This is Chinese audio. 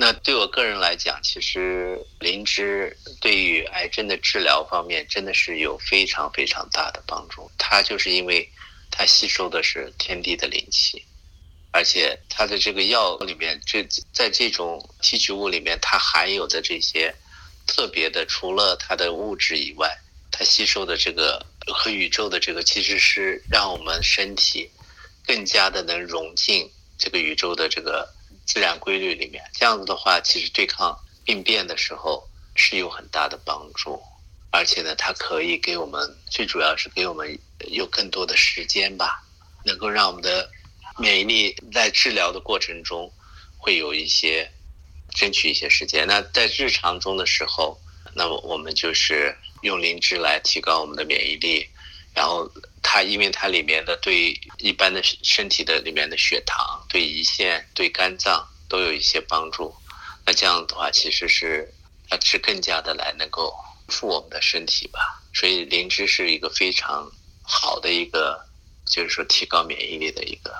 那对我个人来讲，其实灵芝对于癌症的治疗方面真的是有非常非常大的帮助。它就是因为它吸收的是天地的灵气，而且它的这个药里面，这在这种提取物里面，它含有的这些特别的，除了它的物质以外，它吸收的这个和宇宙的这个，其实是让我们身体更加的能融进这个宇宙的这个。自然规律里面，这样子的话，其实对抗病变的时候是有很大的帮助，而且呢，它可以给我们，最主要是给我们有更多的时间吧，能够让我们的免疫力在治疗的过程中会有一些争取一些时间。那在日常中的时候，那么我们就是用灵芝来提高我们的免疫力。然后它因为它里面的对一般的身体的里面的血糖、对胰腺、对肝脏都有一些帮助，那这样的话其实是它是更加的来能够护我们的身体吧。所以灵芝是一个非常好的一个，就是说提高免疫力的一个